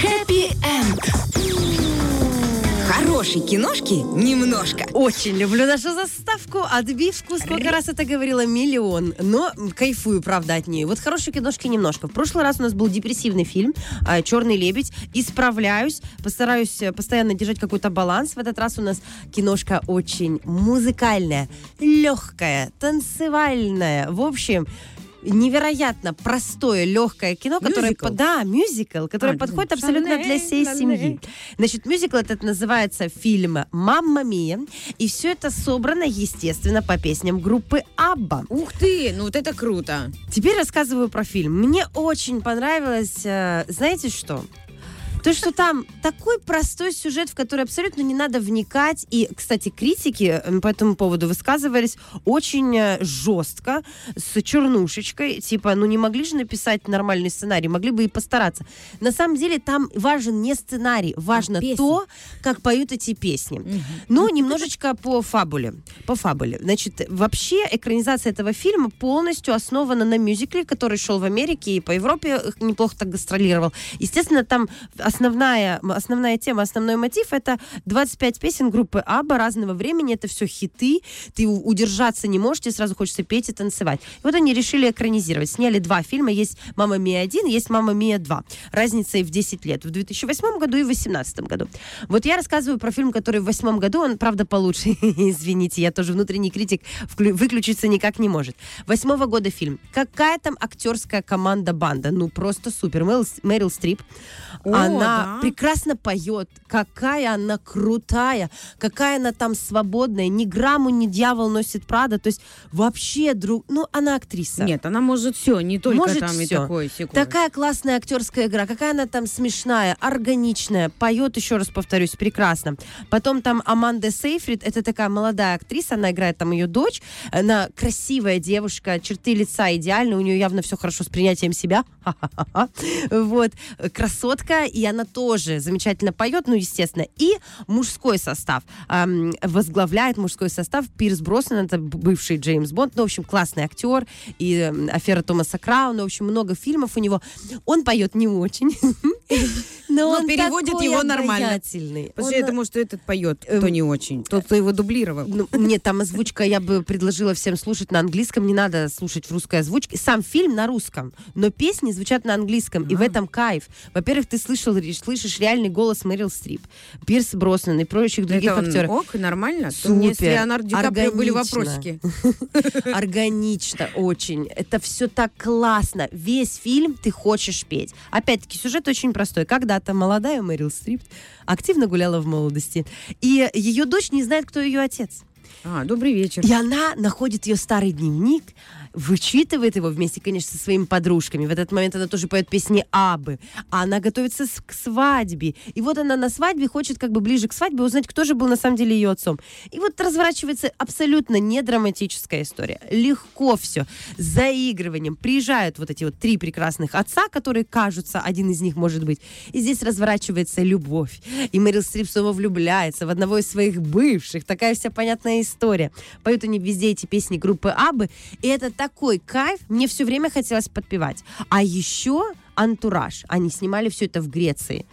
Хэппи-энд. Хорошей киношки немножко. Очень люблю нашу заставку, отбивку. Сколько раз это говорила? Миллион. Но кайфую, правда, от нее. Вот хорошей киношки немножко. В прошлый раз у нас был депрессивный фильм а, «Черный лебедь». Исправляюсь, постараюсь э, постоянно держать какой-то баланс. В этот раз у нас киношка очень музыкальная, легкая, танцевальная. В общем, невероятно простое, легкое кино, которое... Мюзикл? по- Да, мюзикл, которое А, подходит абсолютно для всей семьи. Значит, мюзикл этот называется фильм «Мамма Мия», и все это собрано, естественно, по песням группы «Абба». Ух ты, ну вот это круто. Теперь рассказываю про фильм. Мне очень понравилось, э, знаете что? То, что там такой простой сюжет, в который абсолютно не надо вникать. И, кстати, критики э, по этому поводу высказывались очень э, жестко, с чернушечкой. Типа, ну не могли же написать нормальный сценарий, могли бы и постараться. На самом деле там важен не сценарий, важно песни. то, как поют эти песни. Ну, немножечко по фабуле. По фабуле. Значит, вообще экранизация этого фильма полностью основана на мюзикле, который шел в Америке и по Европе э, неплохо так гастролировал. Естественно, там основная, основная тема, основной мотив — это 25 песен группы Абба разного времени. Это все хиты. Ты удержаться не можешь, тебе сразу хочется петь и танцевать. И вот они решили экранизировать. Сняли два фильма. Есть «Мама Мия 1», есть «Мама Мия 2». Разница и в 10 лет. В 2008 году и в 2018 году. Вот я рассказываю про фильм, который в восьмом году, он, правда, получше. Извините, я тоже внутренний критик, выключиться никак не может. Восьмого года фильм. Какая там актерская команда-банда? Ну, просто супер. Мэрил, Мэрил Стрип. О, она да. прекрасно поет. Какая она крутая. Какая она там свободная. Ни грамму, ни дьявол носит Прада. То есть вообще, друг... Ну, она актриса. Нет, она может все, не только Может там и всё. такой секунд. Такая классная актерская игра, какая она там смешная, органичная, поет, еще раз повторюсь, прекрасно. Потом там Аманда Сейфрид, это такая молодая актриса, она играет там ее дочь, она красивая девушка, черты лица идеальны, у нее явно все хорошо с принятием себя, вот, красотка, и она тоже замечательно поет, ну, естественно, и мужской состав, Ам, возглавляет мужской состав Пирс Броснан, это бывший Джеймс Бонд, ну, в общем, классный актер, и м, афера Томаса Крауна, в общем, много фильмов у него. Он поет не очень, но Но он переводит его нормально. Потому Он- что этот поет, Эм, кто не очень. Тот, кто его дублировал. ну, нет, там озвучка я бы предложила всем слушать на английском, не надо слушать в русской озвучке. Сам фильм на русском, но песни звучат на английском, и в этом кайф. Во-первых, ты слышал, слышишь реальный голос Мэрил Стрип, Пирс Броснан и прочих других это он актеров. ок, нормально. То Супер, Леонардо Ди Каприо были вопросики. Органично очень. Это все так классно. Весь фильм ты хочешь петь. Опять-таки, сюжет очень простой. Когда-то молодая Мэрил Стрип активно гуляла в молодости. И ее дочь не знает, кто ее отец. А, добрый вечер. И она находит ее старый дневник, вычитывает его вместе, конечно, со своими подружками. В этот момент она тоже поет песни Абы. А она готовится к свадьбе. И вот она на свадьбе хочет как бы ближе к свадьбе узнать, кто же был на самом деле ее отцом. И вот разворачивается абсолютно не драматическая история. Легко все. С заигрыванием. Приезжают вот эти вот три прекрасных отца, которые кажутся, один из них может быть. И здесь разворачивается любовь. И Мэрил Стрип снова влюбляется в одного из своих бывших. Такая вся понятная история. Поют они везде эти песни группы Абы. И это такой кайф. Мне все время хотелось подпевать. А еще антураж. Они снимали все это в Греции.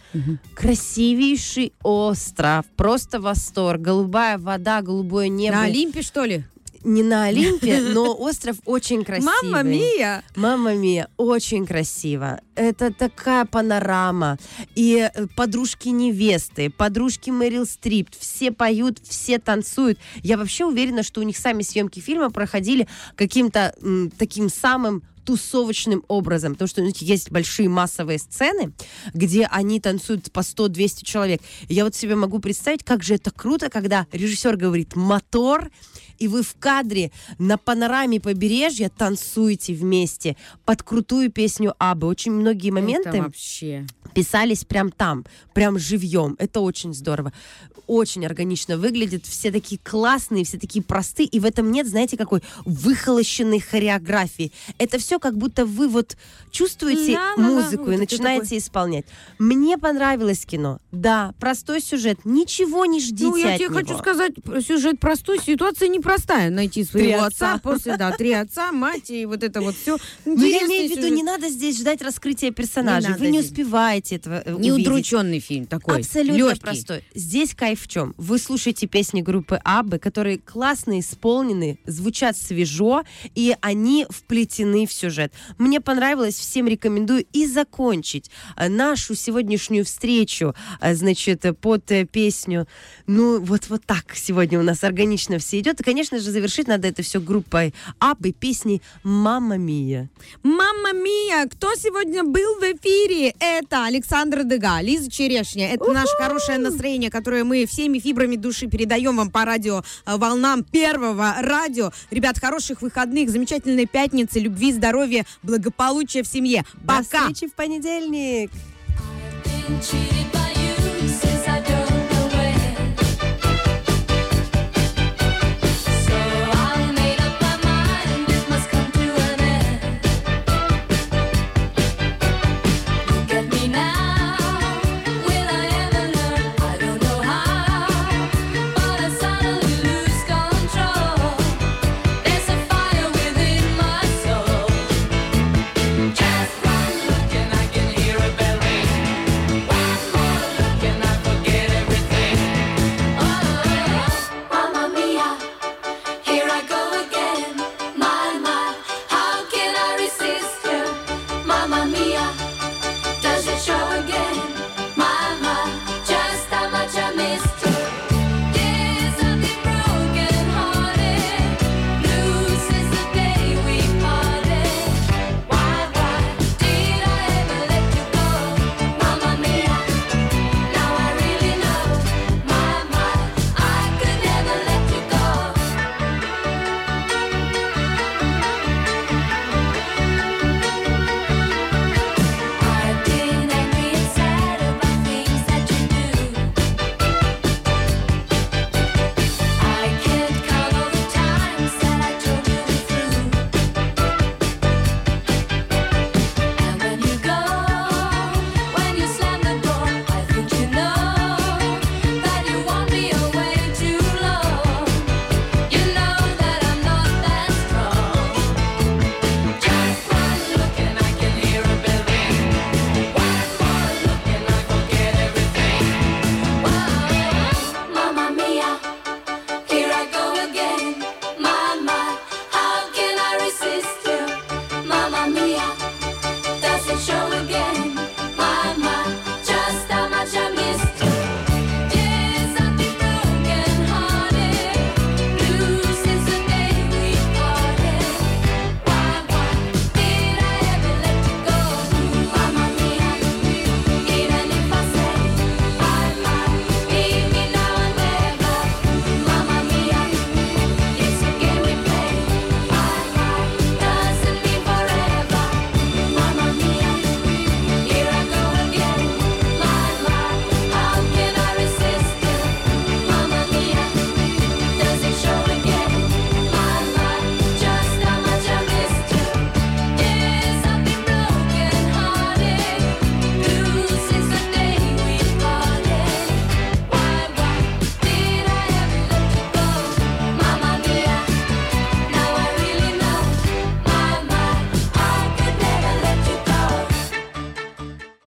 Красивейший остров. Просто восторг. Голубая вода, голубое небо. На Олимпе, что ли? Не на Олимпе, но остров очень красивый. Мамма мия! Мама Мия, очень красиво. Это такая панорама. И э, подружки невесты, подружки Мэрил Стрип, все поют, все танцуют. Я вообще уверена, что у них сами съемки фильма проходили каким-то м, таким самым тусовочным образом, потому что у них есть большие массовые сцены, где они танцуют по 100-200 человек. И я вот себе могу представить, как же это круто, когда режиссер говорит «мотор», и вы в кадре на панораме побережья танцуете вместе под крутую песню Абы. Очень многие моменты Это вообще. Писались прям там, прям живьем. Это очень здорово. Очень органично выглядит. Все такие классные, все такие простые. И в этом нет, знаете, какой выхолощенной хореографии. Это все как будто вы вот чувствуете Да-да-да, музыку вот и начинаете исполнять. Мне понравилось кино. Да, простой сюжет. Ничего не ждите Ну, я от тебе него. хочу сказать, сюжет простой, ситуация непростая. Найти своего Три отца. отца. после, да, три отца, мать и вот это вот все. Ну, я имею в виду, не надо здесь ждать раскрытия персонажей. Вы не здесь. Успеваете этого э, Не увидеть. удрученный фильм такой. Абсолютно легкий. простой. Здесь кайф в чем? Вы слушаете песни группы Аббы, которые классно исполнены, звучат свежо, и они вплетены в сюжет. Мне понравилось, всем рекомендую и закончить э, нашу сегодняшнюю встречу, э, значит, под песню. Ну, вот, вот так сегодня у нас органично все идет. И, конечно же, завершить надо это все группой Аббы песней «Мамма Мия». Мамма Мия, кто сегодня был в эфире? Это Александр Дега, Лиза Черешня. Это наше хорошее настроение, которое мы всеми фибрами души передаем вам по радио э, волнам первого радио. Ребят, хороших выходных, замечательной пятницы, любви, здоровья, благополучия в семье. До Пока! встречи в понедельник! been cheated by